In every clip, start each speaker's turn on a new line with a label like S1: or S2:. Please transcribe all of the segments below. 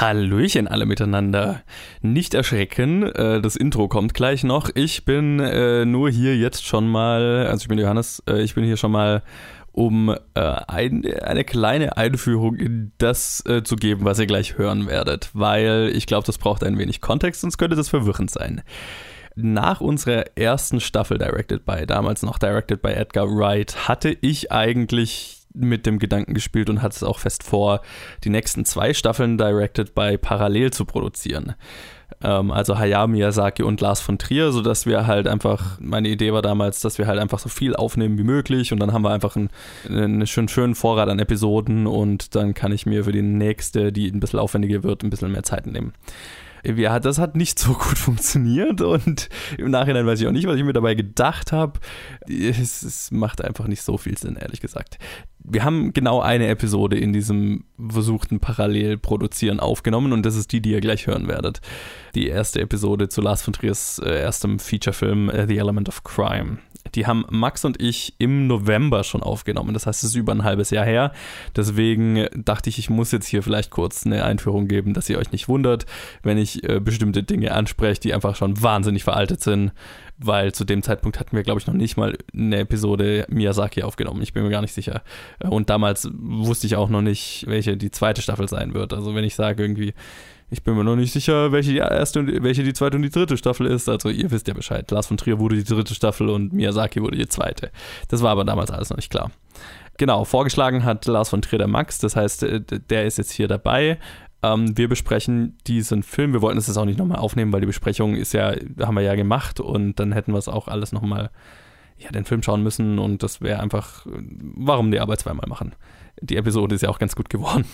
S1: Hallöchen alle miteinander. Nicht erschrecken, äh, das Intro kommt gleich noch. Ich bin äh, nur hier jetzt schon mal, also ich bin Johannes, äh, ich bin hier schon mal, um ein, eine kleine Einführung in das zu geben, was ihr gleich hören werdet, weil ich glaube, das braucht ein wenig Kontext, sonst könnte das verwirrend sein. Nach unserer ersten Staffel Directed by, damals noch Directed by Edgar Wright, hatte ich eigentlich mit dem Gedanken gespielt und hat es auch fest vor, die nächsten zwei Staffeln Directed by parallel zu produzieren. Ähm, also Hayao Miyazaki und Lars von Trier, sodass wir halt einfach, meine Idee war damals, dass wir halt einfach so viel aufnehmen wie möglich und dann haben wir einfach einen, einen schönen, schönen Vorrat an Episoden und dann kann ich mir für die nächste, die ein bisschen aufwendiger wird, ein bisschen mehr Zeit nehmen ja, das hat nicht so gut funktioniert und im Nachhinein weiß ich auch nicht, was ich mir dabei gedacht habe. Es, es, macht einfach nicht so viel Sinn, ehrlich gesagt. Wir haben genau eine Episode in diesem versuchten Parallelproduzieren aufgenommen und das ist die, die ihr gleich hören werdet. Die erste Episode zu Lars von Triers äh, erstem Featurefilm uh, The Element of Crime. Die haben Max und ich im November schon aufgenommen. Das heißt, es ist über ein halbes Jahr her. Deswegen dachte ich, ich muss jetzt hier vielleicht kurz eine Einführung geben, dass ihr euch nicht wundert, wenn ich äh, bestimmte Dinge anspreche, die einfach schon wahnsinnig veraltet sind weil zu dem Zeitpunkt hatten wir, glaube ich, noch nicht mal eine Episode Miyazaki aufgenommen. Ich bin mir gar nicht sicher. Und damals wusste ich auch noch nicht, welche die zweite Staffel sein wird. Also wenn ich sage irgendwie, ich bin mir noch nicht sicher, welche die erste und welche die zweite und die dritte Staffel ist. Also ihr wisst ja Bescheid. Lars von Trier wurde die dritte Staffel und Miyazaki wurde die zweite. Das war aber damals alles noch nicht klar. Genau, vorgeschlagen hat Lars von Trier der Max, das heißt, äh, der ist jetzt hier dabei. Ähm, wir besprechen diesen Film. Wir wollten es jetzt auch nicht nochmal aufnehmen, weil die Besprechung ist ja, haben wir ja gemacht und dann hätten wir es auch alles nochmal, ja, den Film schauen müssen und das wäre einfach, warum die Arbeit zweimal machen? Die Episode ist ja auch ganz gut geworden.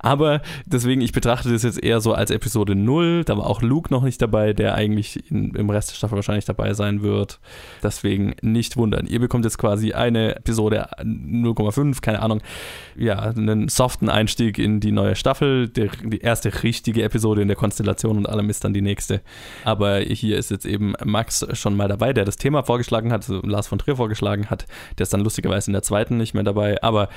S1: Aber deswegen, ich betrachte das jetzt eher so als Episode 0. Da war auch Luke noch nicht dabei, der eigentlich in, im Rest der Staffel wahrscheinlich dabei sein wird. Deswegen nicht wundern. Ihr bekommt jetzt quasi eine Episode 0,5, keine Ahnung. Ja, einen soften Einstieg in die neue Staffel. Die, die erste richtige Episode in der Konstellation und allem ist dann die nächste. Aber hier ist jetzt eben Max schon mal dabei, der das Thema vorgeschlagen hat, also Lars von Trier vorgeschlagen hat. Der ist dann lustigerweise in der zweiten nicht mehr dabei. Aber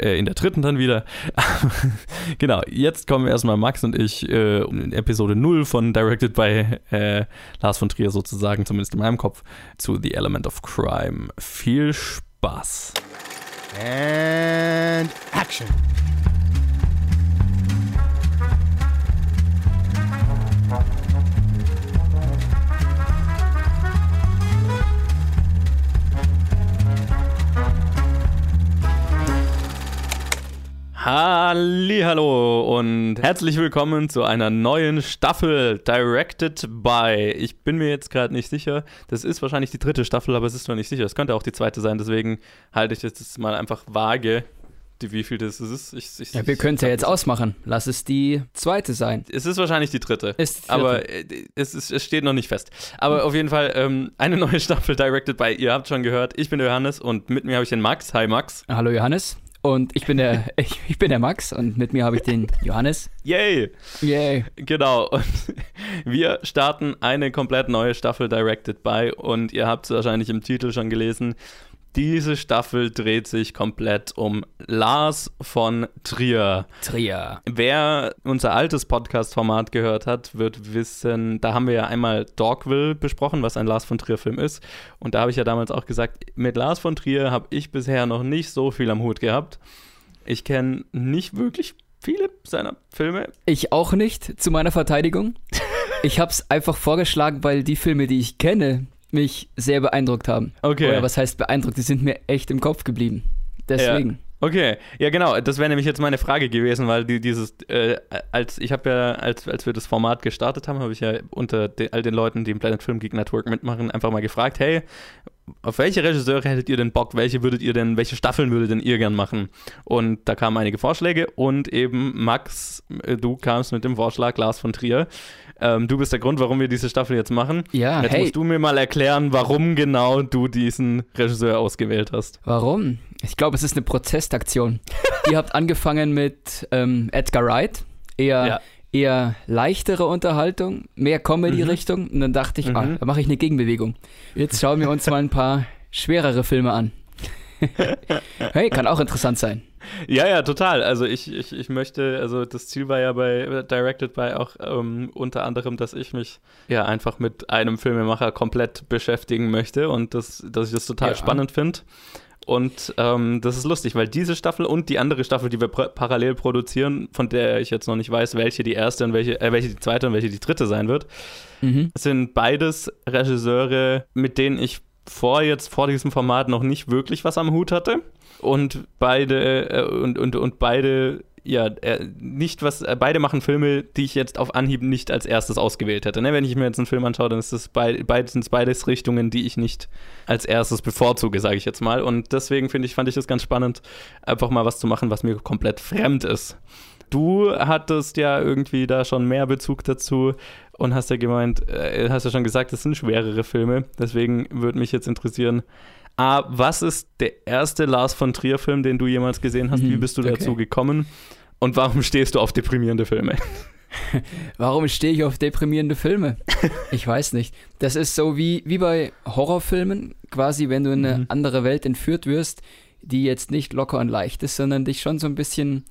S1: äh, in der dritten dann wieder. genau, jetzt kommen erstmal Max und ich äh, in Episode 0 von Directed by äh, Lars von Trier sozusagen, zumindest in meinem Kopf, zu The Element of Crime. Viel Spaß. And action. Hallo und herzlich willkommen zu einer neuen Staffel Directed by. Ich bin mir jetzt gerade nicht sicher. Das ist wahrscheinlich die dritte Staffel, aber es ist noch nicht sicher. Es könnte auch die zweite sein. Deswegen halte ich jetzt mal einfach vage, die, wie viel das ist. Ich,
S2: ich, ja, wir können es ja jetzt ausmachen. Lass es die zweite sein.
S1: Es ist wahrscheinlich die dritte.
S2: Ist
S1: aber äh, es, ist, es steht noch nicht fest. Aber mhm. auf jeden Fall ähm, eine neue Staffel Directed by. Ihr habt schon gehört. Ich bin der Johannes und mit mir habe ich den Max. Hi Max.
S2: Hallo Johannes. Und ich bin der, ich, ich bin der Max und mit mir habe ich den Johannes.
S1: Yay! Yay! Genau. Und wir starten eine komplett neue Staffel Directed by und ihr habt es wahrscheinlich im Titel schon gelesen. Diese Staffel dreht sich komplett um Lars von Trier.
S2: Trier.
S1: Wer unser altes Podcast-Format gehört hat, wird wissen, da haben wir ja einmal Dogville besprochen, was ein Lars von Trier-Film ist. Und da habe ich ja damals auch gesagt, mit Lars von Trier habe ich bisher noch nicht so viel am Hut gehabt. Ich kenne nicht wirklich viele seiner Filme.
S2: Ich auch nicht, zu meiner Verteidigung. Ich habe es einfach vorgeschlagen, weil die Filme, die ich kenne, mich sehr beeindruckt haben.
S1: Okay.
S2: Oder was heißt beeindruckt? Die sind mir echt im Kopf geblieben. Deswegen. Ja.
S1: Okay, ja genau, das wäre nämlich jetzt meine Frage gewesen, weil die, dieses, äh, als ich habe ja, als, als wir das Format gestartet haben, habe ich ja unter de, all den Leuten, die im Planet Film Geek Network mitmachen, einfach mal gefragt, hey, auf welche Regisseure hättet ihr denn Bock? Welche würdet ihr denn, welche Staffeln würdet denn ihr gern machen? Und da kamen einige Vorschläge und eben Max, äh, du kamst mit dem Vorschlag Lars von Trier. Ähm, du bist der Grund, warum wir diese Staffel jetzt machen.
S2: Ja,
S1: Jetzt
S2: hey.
S1: musst du mir mal erklären, warum genau du diesen Regisseur ausgewählt hast.
S2: Warum? Ich glaube, es ist eine Protestaktion. ihr habt angefangen mit ähm, Edgar Wright, eher, ja. eher leichtere Unterhaltung, mehr Comedy-Richtung. Mhm. Und dann dachte ich, ah, mhm. ah, da mache ich eine Gegenbewegung. Jetzt schauen wir uns mal ein paar schwerere Filme an. hey, kann auch interessant sein.
S1: Ja, ja, total. Also ich, ich, ich möchte, also das Ziel war ja bei Directed by auch ähm, unter anderem, dass ich mich ja einfach mit einem Filmemacher komplett beschäftigen möchte und das, dass ich das total ja. spannend finde. Und ähm, das ist lustig, weil diese Staffel und die andere Staffel, die wir parallel produzieren, von der ich jetzt noch nicht weiß, welche die erste und welche, äh, welche die zweite und welche die dritte sein wird, mhm. sind beides Regisseure, mit denen ich vor jetzt vor diesem Format noch nicht wirklich was am Hut hatte und beide äh, und, und, und beide ja, äh, nicht was, äh, beide machen Filme, die ich jetzt auf Anhieb nicht als erstes ausgewählt hätte. Ne? Wenn ich mir jetzt einen Film anschaue, dann ist das bei, beid, sind es beides Richtungen, die ich nicht als erstes bevorzuge, sage ich jetzt mal. Und deswegen finde ich, fand ich es ganz spannend, einfach mal was zu machen, was mir komplett fremd ist. Du hattest ja irgendwie da schon mehr Bezug dazu und hast ja gemeint, äh, hast ja schon gesagt, es sind schwerere Filme. Deswegen würde mich jetzt interessieren, Ah, was ist der erste Lars von Trier-Film, den du jemals gesehen hast? Mhm, Wie bist du okay. dazu gekommen? Und warum stehst du auf deprimierende Filme?
S2: Warum stehe ich auf deprimierende Filme? Ich weiß nicht. Das ist so wie, wie bei Horrorfilmen, quasi, wenn du in eine mhm. andere Welt entführt wirst, die jetzt nicht locker und leicht ist, sondern dich schon so ein bisschen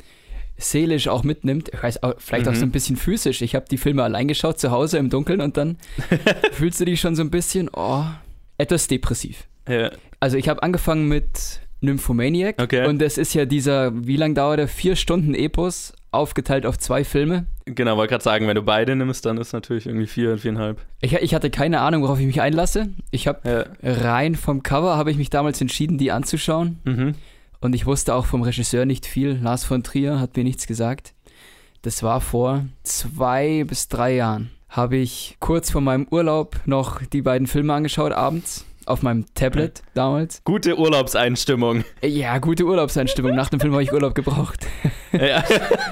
S2: seelisch auch mitnimmt. Ich weiß, vielleicht mhm. auch so ein mhm. bisschen physisch. Ich habe die Filme allein geschaut, zu Hause im Dunkeln und dann fühlst du dich schon so ein bisschen, oh, etwas depressiv. Ja. Also ich habe angefangen mit Nymphomaniac okay. und das ist ja dieser, wie lang dauert der? Vier Stunden Epos, aufgeteilt auf zwei Filme.
S1: Genau, wollte gerade sagen, wenn du beide nimmst, dann ist natürlich irgendwie vier, viereinhalb.
S2: Ich, ich hatte keine Ahnung, worauf ich mich einlasse. Ich habe ja. rein vom Cover habe ich mich damals entschieden, die anzuschauen. Mhm. Und ich wusste auch vom Regisseur nicht viel. Lars von Trier hat mir nichts gesagt. Das war vor zwei bis drei Jahren. Habe ich kurz vor meinem Urlaub noch die beiden Filme angeschaut abends auf meinem Tablet damals.
S1: Gute Urlaubseinstimmung.
S2: Ja, gute Urlaubseinstimmung. Nach dem Film habe ich Urlaub gebraucht. Ja.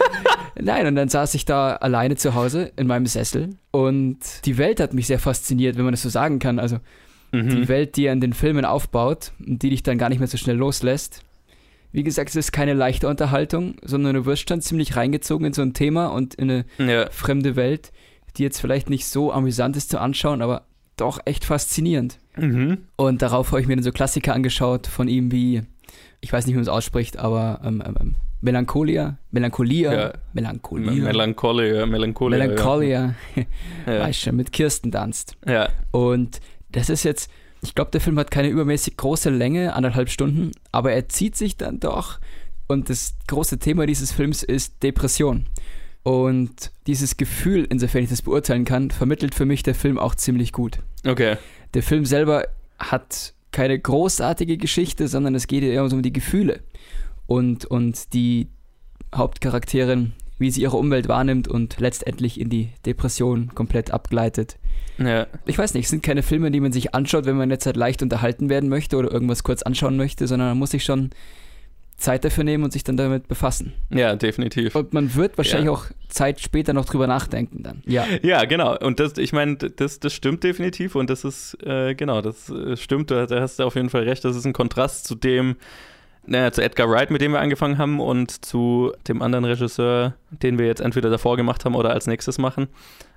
S2: Nein, und dann saß ich da alleine zu Hause in meinem Sessel und die Welt hat mich sehr fasziniert, wenn man das so sagen kann. Also mhm. die Welt, die er in den Filmen aufbaut und die dich dann gar nicht mehr so schnell loslässt. Wie gesagt, es ist keine leichte Unterhaltung, sondern du wirst schon ziemlich reingezogen in so ein Thema und in eine ja. fremde Welt, die jetzt vielleicht nicht so amüsant ist zu anschauen, aber doch echt faszinierend. Mhm. Und darauf habe ich mir dann so Klassiker angeschaut von ihm wie, ich weiß nicht, wie man es ausspricht, aber ähm, ähm, ähm Melancholia, Melancholia, ja. Melancholia.
S1: Melancholia, Melancholia.
S2: Melancholia. Ja. Weißt schon, mit Kirsten tanzt. Ja. Und das ist jetzt, ich glaube, der Film hat keine übermäßig große Länge, anderthalb Stunden, aber er zieht sich dann doch. Und das große Thema dieses Films ist Depression. Und dieses Gefühl, insofern ich das beurteilen kann, vermittelt für mich der Film auch ziemlich gut.
S1: Okay.
S2: Der Film selber hat keine großartige Geschichte, sondern es geht eher um die Gefühle und, und die Hauptcharakterin, wie sie ihre Umwelt wahrnimmt und letztendlich in die Depression komplett abgleitet. Ja. Ich weiß nicht, es sind keine Filme, die man sich anschaut, wenn man jetzt halt leicht unterhalten werden möchte oder irgendwas kurz anschauen möchte, sondern man muss sich schon Zeit dafür nehmen und sich dann damit befassen.
S1: Ja, definitiv.
S2: Und man wird wahrscheinlich ja. auch Zeit später noch drüber nachdenken dann.
S1: Ja, ja genau. Und das, ich meine, das, das stimmt definitiv und das ist, äh, genau, das äh, stimmt, da hast du auf jeden Fall recht. Das ist ein Kontrast zu dem, naja, zu Edgar Wright, mit dem wir angefangen haben und zu dem anderen Regisseur, den wir jetzt entweder davor gemacht haben oder als nächstes machen.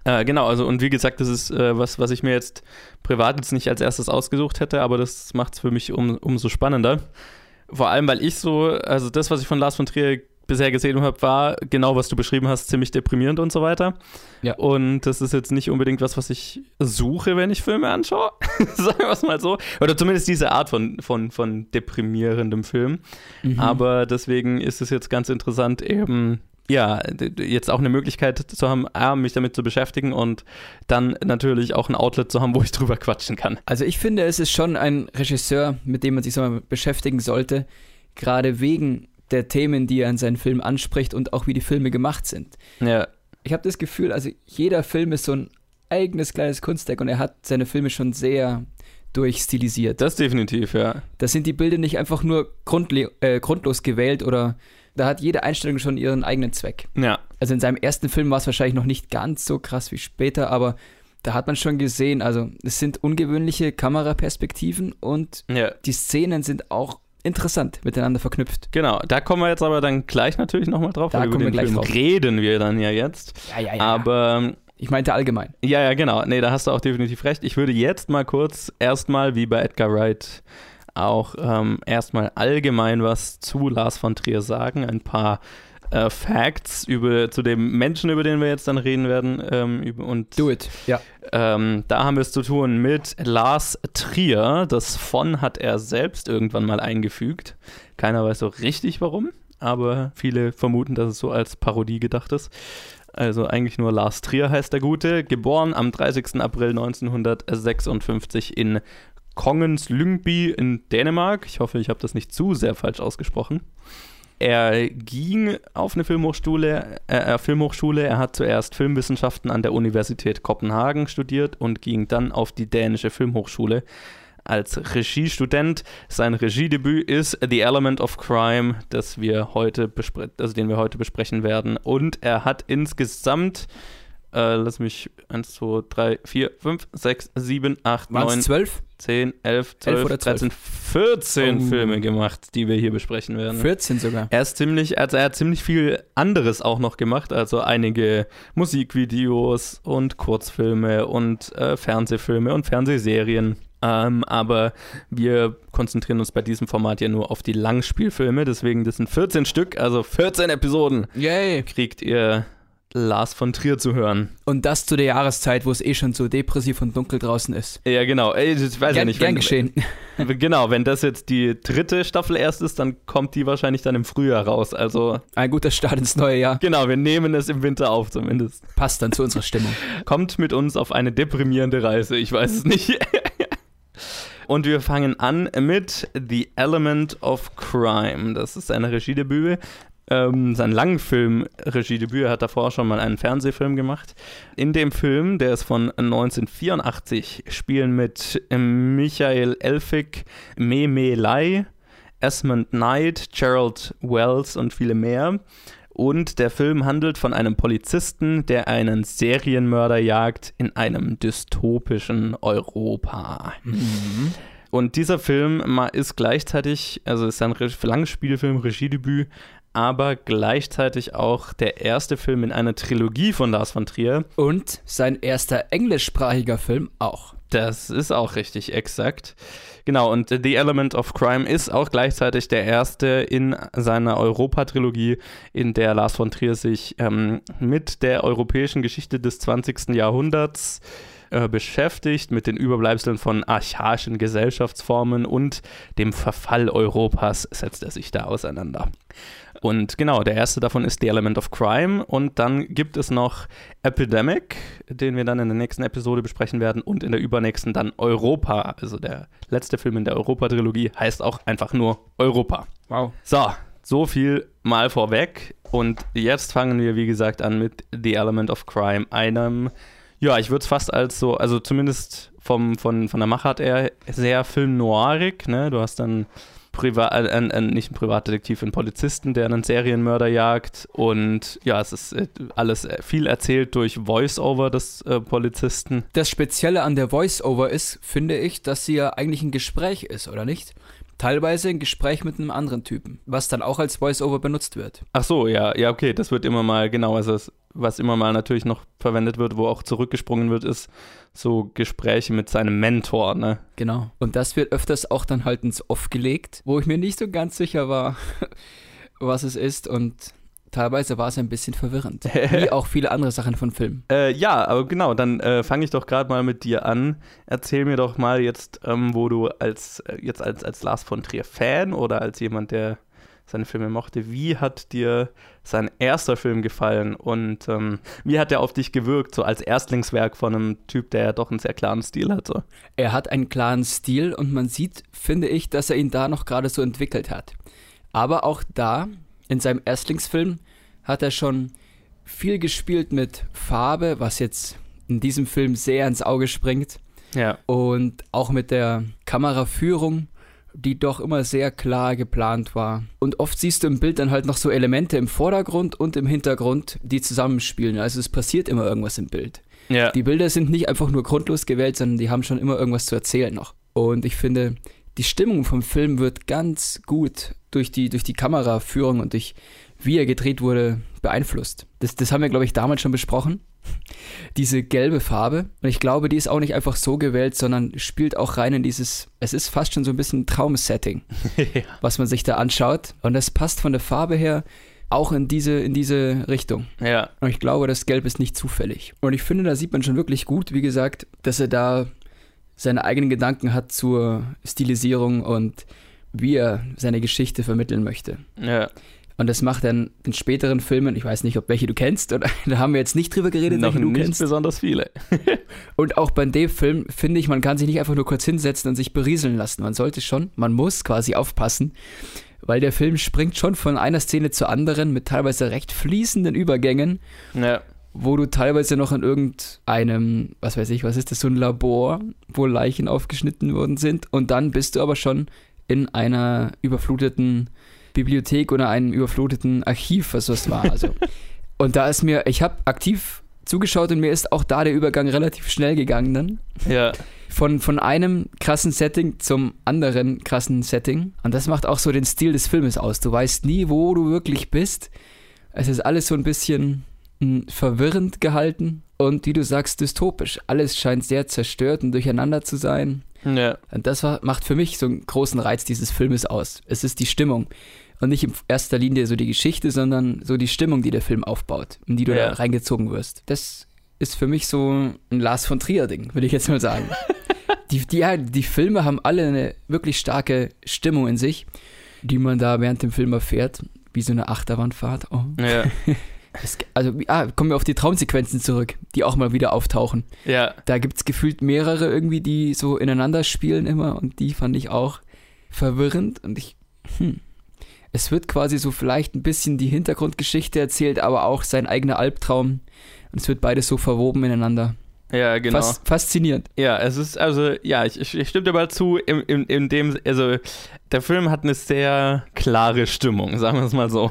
S1: Äh, genau, also und wie gesagt, das ist äh, was, was ich mir jetzt privat jetzt nicht als erstes ausgesucht hätte, aber das macht es für mich um, umso spannender. Vor allem, weil ich so, also das, was ich von Lars von Trier bisher gesehen habe, war genau, was du beschrieben hast, ziemlich deprimierend und so weiter. Ja. Und das ist jetzt nicht unbedingt was, was ich suche, wenn ich Filme anschaue. Sagen wir es mal so. Oder zumindest diese Art von, von, von deprimierendem Film. Mhm. Aber deswegen ist es jetzt ganz interessant, eben ja, jetzt auch eine Möglichkeit zu haben, A, mich damit zu beschäftigen und dann natürlich auch ein Outlet zu haben, wo ich drüber quatschen kann.
S2: Also ich finde, es ist schon ein Regisseur, mit dem man sich so mal beschäftigen sollte, gerade wegen der Themen, die er in seinen Filmen anspricht und auch wie die Filme gemacht sind. Ja. Ich habe das Gefühl, also jeder Film ist so ein eigenes kleines Kunstwerk und er hat seine Filme schon sehr durchstilisiert.
S1: Das definitiv, ja.
S2: Da sind die Bilder nicht einfach nur äh, grundlos gewählt oder da hat jede Einstellung schon ihren eigenen Zweck. Ja. Also in seinem ersten Film war es wahrscheinlich noch nicht ganz so krass wie später, aber da hat man schon gesehen, also es sind ungewöhnliche Kameraperspektiven und ja. die Szenen sind auch interessant miteinander verknüpft.
S1: Genau, da kommen wir jetzt aber dann gleich natürlich nochmal drauf,
S2: da kommen wir gleich Film
S1: drauf. reden wir dann ja jetzt. Ja, ja, ja. Aber
S2: ich meinte allgemein.
S1: Ja, ja, genau. Nee, da hast du auch definitiv recht. Ich würde jetzt mal kurz erstmal wie bei Edgar Wright auch ähm, erstmal allgemein was zu Lars von Trier sagen. Ein paar äh, Facts über, zu dem Menschen, über den wir jetzt dann reden werden. Ähm, über, und,
S2: Do it, ja.
S1: Ähm, da haben wir es zu tun mit Lars Trier. Das von hat er selbst irgendwann mal eingefügt. Keiner weiß so richtig warum, aber viele vermuten, dass es so als Parodie gedacht ist. Also eigentlich nur Lars Trier heißt der Gute. Geboren am 30. April 1956 in Kongens Lyngby in Dänemark. Ich hoffe, ich habe das nicht zu sehr falsch ausgesprochen. Er ging auf eine Filmhochschule, äh, äh, Filmhochschule. Er hat zuerst Filmwissenschaften an der Universität Kopenhagen studiert und ging dann auf die dänische Filmhochschule als Regiestudent. Sein Regiedebüt ist The Element of Crime, das wir heute also den wir heute besprechen werden. Und er hat insgesamt äh, lass mich 1, 2, 3, 4, 5, 6, 7, 8, Waren's 9,
S2: 12?
S1: 10, 11, 12, 11 oder 13, 14 oh. Filme gemacht, die wir hier besprechen werden.
S2: 14 sogar.
S1: Er ist ziemlich, also er hat ziemlich viel anderes auch noch gemacht, also einige Musikvideos und Kurzfilme und äh, Fernsehfilme und Fernsehserien. Ähm, aber wir konzentrieren uns bei diesem Format ja nur auf die Langspielfilme, deswegen das sind 14 Stück, also 14 Episoden.
S2: Yay!
S1: Kriegt ihr Lars von Trier zu hören.
S2: Und das zu der Jahreszeit, wo es eh schon so depressiv und dunkel draußen ist.
S1: Ja, genau. Ich weiß
S2: gern,
S1: ja nicht.
S2: Gern wenn, geschehen.
S1: Genau, wenn das jetzt die dritte Staffel erst ist, dann kommt die wahrscheinlich dann im Frühjahr raus. Also
S2: ein guter Start ins neue Jahr.
S1: Genau, wir nehmen es im Winter auf zumindest.
S2: Passt dann zu unserer Stimmung.
S1: Kommt mit uns auf eine deprimierende Reise. Ich weiß es nicht. Und wir fangen an mit The Element of Crime. Das ist ein Regiedebüt ähm, sein Langfilm-Regiedebüt. Er hat davor schon mal einen Fernsehfilm gemacht. In dem Film, der ist von 1984, spielen mit Michael Elphig, Meme Lai, Esmond Knight, Gerald Wells und viele mehr. Und der Film handelt von einem Polizisten, der einen Serienmörder jagt in einem dystopischen Europa. Mhm. Und dieser Film ist gleichzeitig, also ist ein Langspielfilm, Regiedebüt, aber gleichzeitig auch der erste Film in einer Trilogie von Lars von Trier.
S2: Und sein erster englischsprachiger Film auch.
S1: Das ist auch richtig, exakt. Genau, und The Element of Crime ist auch gleichzeitig der erste in seiner Europa-Trilogie, in der Lars von Trier sich ähm, mit der europäischen Geschichte des 20. Jahrhunderts äh, beschäftigt, mit den Überbleibseln von archaischen Gesellschaftsformen und dem Verfall Europas setzt er sich da auseinander. Und genau, der erste davon ist The Element of Crime. Und dann gibt es noch Epidemic, den wir dann in der nächsten Episode besprechen werden. Und in der übernächsten dann Europa. Also der letzte Film in der Europa-Trilogie heißt auch einfach nur Europa.
S2: Wow.
S1: So, so viel mal vorweg. Und jetzt fangen wir, wie gesagt, an mit The Element of Crime, einem, ja, ich würde es fast als so, also zumindest vom, von, von der Machart eher sehr film-noirig, ne? Du hast dann Priva äh, ein, nicht ein Privatdetektiv, ein Polizisten, der einen Serienmörder jagt. Und ja, es ist äh, alles äh, viel erzählt durch Voice-Over des äh, Polizisten.
S2: Das Spezielle an der Voice-Over ist, finde ich, dass sie ja eigentlich ein Gespräch ist, oder nicht? Teilweise ein Gespräch mit einem anderen Typen, was dann auch als Voice-Over benutzt wird.
S1: Ach so, ja, ja, okay, das wird immer mal, genau, also es, was immer mal natürlich noch verwendet wird, wo auch zurückgesprungen wird, ist so Gespräche mit seinem Mentor, ne?
S2: Genau. Und das wird öfters auch dann halt ins Off gelegt, wo ich mir nicht so ganz sicher war, was es ist und teilweise war es ein bisschen verwirrend. Wie auch viele andere Sachen von Filmen.
S1: Äh, ja, aber genau, dann äh, fange ich doch gerade mal mit dir an. Erzähl mir doch mal jetzt, ähm, wo du als äh, jetzt als, als Lars von Trier Fan oder als jemand, der seine Filme mochte. Wie hat dir sein erster Film gefallen und ähm, wie hat er auf dich gewirkt, so als Erstlingswerk von einem Typ, der ja doch einen sehr klaren Stil hat? So?
S2: Er hat einen klaren Stil und man sieht, finde ich, dass er ihn da noch gerade so entwickelt hat. Aber auch da, in seinem Erstlingsfilm, hat er schon viel gespielt mit Farbe, was jetzt in diesem Film sehr ins Auge springt.
S1: Ja.
S2: Und auch mit der Kameraführung die doch immer sehr klar geplant war. Und oft siehst du im Bild dann halt noch so Elemente im Vordergrund und im Hintergrund, die zusammenspielen. Also es passiert immer irgendwas im Bild.
S1: Ja.
S2: Die Bilder sind nicht einfach nur grundlos gewählt, sondern die haben schon immer irgendwas zu erzählen noch. Und ich finde, die Stimmung vom Film wird ganz gut durch die, durch die Kameraführung und durch wie er gedreht wurde beeinflusst. Das, das haben wir, glaube ich, damals schon besprochen. diese gelbe Farbe. Und ich glaube, die ist auch nicht einfach so gewählt, sondern spielt auch rein in dieses, es ist fast schon so ein bisschen Traumsetting, ja. was man sich da anschaut. Und das passt von der Farbe her auch in diese, in diese Richtung.
S1: Ja.
S2: Und ich glaube, das Gelb ist nicht zufällig. Und ich finde, da sieht man schon wirklich gut, wie gesagt, dass er da seine eigenen Gedanken hat zur Stilisierung und wie er seine Geschichte vermitteln möchte.
S1: Ja.
S2: Und das macht dann in späteren Filmen, ich weiß nicht, ob welche du kennst, oder da haben wir jetzt nicht drüber geredet,
S1: Noch
S2: welche du
S1: nicht
S2: kennst.
S1: besonders viele.
S2: und auch bei dem Film finde ich, man kann sich nicht einfach nur kurz hinsetzen und sich berieseln lassen. Man sollte schon, man muss quasi aufpassen, weil der Film springt schon von einer Szene zur anderen mit teilweise recht fließenden Übergängen.
S1: Ja.
S2: Wo du teilweise noch in irgendeinem, was weiß ich, was ist das, so ein Labor, wo Leichen aufgeschnitten worden sind. Und dann bist du aber schon in einer überfluteten Bibliothek oder einem überfluteten Archiv, was das war. Also. und da ist mir, ich habe aktiv zugeschaut und mir ist auch da der Übergang relativ schnell gegangen dann.
S1: Ja.
S2: Von, von einem krassen Setting zum anderen krassen Setting. Und das macht auch so den Stil des Filmes aus. Du weißt nie, wo du wirklich bist. Es ist alles so ein bisschen hm, verwirrend gehalten und wie du sagst, dystopisch. Alles scheint sehr zerstört und durcheinander zu sein.
S1: Ja.
S2: Und das war, macht für mich so einen großen Reiz dieses Filmes aus. Es ist die Stimmung. Und nicht in erster Linie so die Geschichte, sondern so die Stimmung, die der Film aufbaut, in die du ja. da reingezogen wirst. Das ist für mich so ein Lars von Trier-Ding, würde ich jetzt mal sagen. die, die, die Filme haben alle eine wirklich starke Stimmung in sich, die man da während dem Film erfährt, wie so eine Achterbahnfahrt. Oh.
S1: Ja.
S2: Es, also, ah, kommen wir auf die Traumsequenzen zurück, die auch mal wieder auftauchen.
S1: Ja.
S2: Da gibt es gefühlt mehrere irgendwie, die so ineinander spielen immer und die fand ich auch verwirrend und ich, hm, es wird quasi so vielleicht ein bisschen die Hintergrundgeschichte erzählt, aber auch sein eigener Albtraum. Und es wird beides so verwoben ineinander.
S1: Ja, genau.
S2: Fas faszinierend.
S1: Ja, es ist also, ja, ich, ich, stimme dir mal zu, in, in, in dem, also der Film hat eine sehr klare Stimmung, sagen wir es mal so.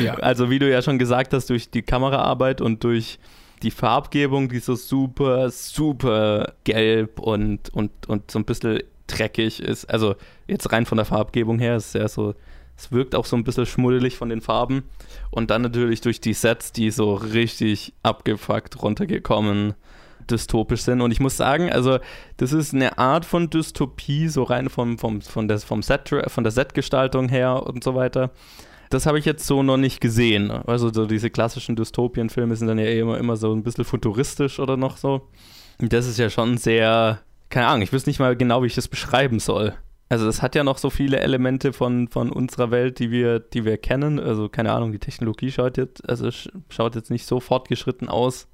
S2: Ja.
S1: Also wie du ja schon gesagt hast, durch die Kameraarbeit und durch die Farbgebung, die so super, super gelb und, und, und so ein bisschen dreckig ist. Also jetzt rein von der Farbgebung her ist es ja so es wirkt auch so ein bisschen schmuddelig von den Farben. Und dann natürlich durch die Sets, die so richtig abgefuckt runtergekommen dystopisch sind. Und ich muss sagen, also das ist eine Art von Dystopie, so rein vom, vom, von, der, vom Set, von der Setgestaltung her und so weiter. Das habe ich jetzt so noch nicht gesehen. Also so diese klassischen Dystopien-Filme sind dann ja immer, immer so ein bisschen futuristisch oder noch so. Und das ist ja schon sehr, keine Ahnung, ich wüsste nicht mal genau, wie ich das beschreiben soll. Also es hat ja noch so viele Elemente von, von unserer Welt, die wir, die wir kennen. Also keine Ahnung, die Technologie schaut jetzt, also schaut jetzt nicht so fortgeschritten aus.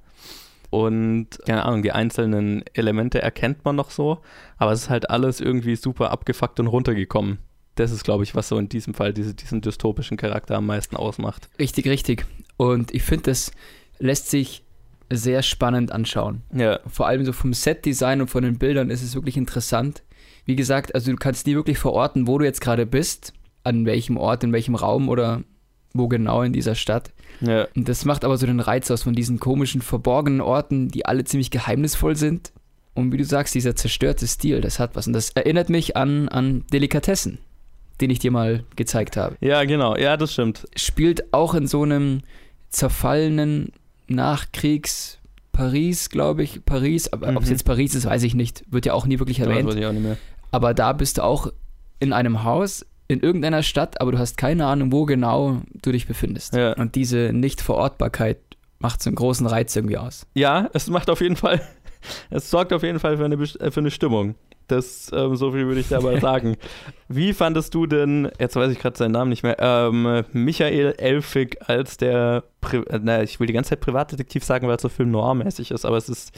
S1: Und keine Ahnung, die einzelnen Elemente erkennt man noch so, aber es ist halt alles irgendwie super abgefuckt und runtergekommen. Das ist, glaube ich, was so in diesem Fall diese, diesen dystopischen Charakter am meisten ausmacht.
S2: Richtig, richtig. Und ich finde, das lässt sich sehr spannend anschauen.
S1: Ja.
S2: Vor allem so vom Set-Design und von den Bildern ist es wirklich interessant wie gesagt, also du kannst nie wirklich verorten, wo du jetzt gerade bist, an welchem Ort, in welchem Raum oder wo genau in dieser Stadt.
S1: Ja.
S2: Und das macht aber so den Reiz aus von diesen komischen, verborgenen Orten, die alle ziemlich geheimnisvoll sind. Und wie du sagst, dieser zerstörte Stil, das hat was. Und das erinnert mich an, an Delikatessen, den ich dir mal gezeigt habe.
S1: Ja, genau. Ja, das stimmt.
S2: Spielt auch in so einem zerfallenen Nachkriegs- Paris, glaube ich. Paris, aber mhm. ob es jetzt Paris ist, weiß ich nicht. Wird ja auch nie wirklich erwähnt. Ja. Aber da bist du auch in einem Haus in irgendeiner Stadt, aber du hast keine Ahnung, wo genau du dich befindest.
S1: Ja.
S2: Und diese Nicht-Verortbarkeit macht so einen großen Reiz irgendwie aus.
S1: Ja, es macht auf jeden Fall, es sorgt auf jeden Fall für eine, äh, für eine Stimmung. Das, ähm, so viel würde ich dabei sagen. Wie fandest du denn, jetzt weiß ich gerade seinen Namen nicht mehr, ähm, Michael Elfig als der, Pri äh, na, ich will die ganze Zeit Privatdetektiv sagen, weil es so Film noir-mäßig ist, aber es ist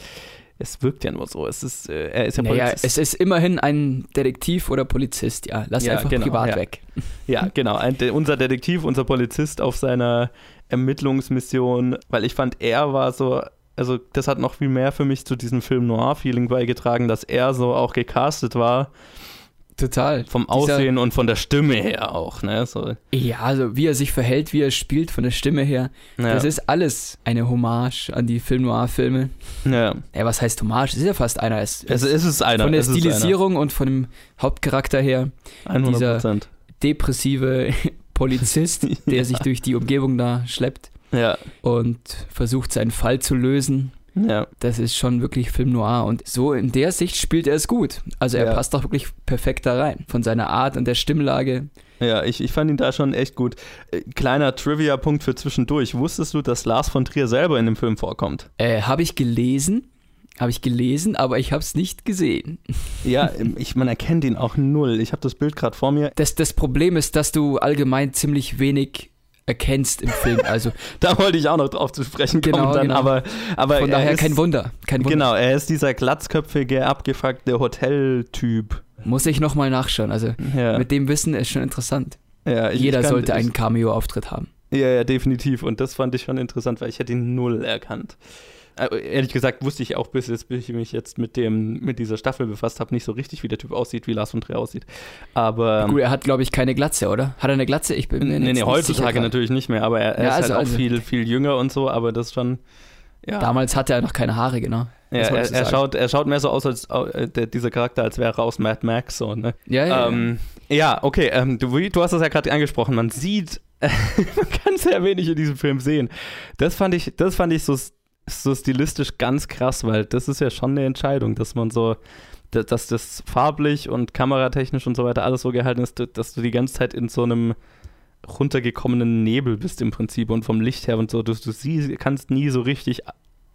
S1: es wirkt ja nur so. Es ist, äh, er ist ja
S2: naja, Polizist. Es ist immerhin ein Detektiv oder Polizist, ja. Lass ja, einfach genau, privat
S1: ja.
S2: weg.
S1: Ja, genau. Ein, unser Detektiv, unser Polizist auf seiner Ermittlungsmission, weil ich fand, er war so, also das hat noch viel mehr für mich zu diesem Film Noir-Feeling beigetragen, dass er so auch gecastet war
S2: Total.
S1: Vom Aussehen und von der Stimme her auch, ne? So.
S2: Ja, also wie er sich verhält, wie er spielt, von der Stimme her. Ja. Das ist alles eine Hommage an die Film Noir-Filme.
S1: Ja.
S2: Ja, was heißt Hommage? Es ist ja fast einer. Es,
S1: es, es ist einer.
S2: Von der Stilisierung und von dem Hauptcharakter her.
S1: 100%.
S2: Dieser depressive Polizist, der sich durch die Umgebung da schleppt.
S1: Ja.
S2: Und versucht, seinen Fall zu lösen. Ja. Das ist schon wirklich Film noir. Und so in der Sicht spielt er es gut. Also er ja. passt doch wirklich perfekt da rein. Von seiner Art und der Stimmlage.
S1: Ja, ich, ich fand ihn da schon echt gut. Äh, kleiner Trivia-Punkt für zwischendurch. Wusstest du, dass Lars von Trier selber in dem Film vorkommt?
S2: Äh, habe ich gelesen. Habe ich gelesen, aber ich habe es nicht gesehen.
S1: Ja, ich, man erkennt ihn auch null. Ich habe das Bild gerade vor mir.
S2: Das, das Problem ist, dass du allgemein ziemlich wenig erkennst im Film. Also
S1: da wollte ich auch noch drauf zu sprechen kommen genau, dann, genau. aber, aber
S2: von daher ist, kein Wunder, kein Wunder.
S1: Genau, er ist dieser glatzköpfige, abgefuckte Hoteltyp.
S2: Muss ich nochmal nachschauen. Also ja. mit dem Wissen ist schon interessant. Ja, ich, Jeder ich kann, sollte einen Cameo-Auftritt haben.
S1: Ja, ja, definitiv. Und das fand ich schon interessant, weil ich hätte ihn null erkannt. Äh, ehrlich gesagt wusste ich auch, bis, jetzt, bis ich mich jetzt mit, dem, mit dieser Staffel befasst habe, nicht so richtig, wie der Typ aussieht, wie Lars von Trier aussieht. Aber.
S2: Gut, er hat, glaube ich, keine Glatze, oder? Hat er eine Glatze? Ich
S1: bin mir nee, nee, heutzutage natürlich nicht mehr, aber er, er ja, ist also, halt auch also, viel, viel jünger und so, aber das schon.
S2: Ja. Damals hatte er noch keine Haare, genau.
S1: Ja, er, er schaut, er schaut mehr so aus, als äh, der, dieser Charakter, als wäre er aus Mad Max. So, ne?
S2: Ja, ja.
S1: Ähm, ja, okay, ähm, du, du hast das ja gerade angesprochen. Man sieht, man kann sehr wenig in diesem Film sehen. Das fand ich, das fand ich so so stilistisch ganz krass, weil das ist ja schon eine Entscheidung, dass man so, dass das farblich und kameratechnisch und so weiter alles so gehalten ist, dass du die ganze Zeit in so einem runtergekommenen Nebel bist im Prinzip und vom Licht her und so. Du, du siehst, kannst nie so richtig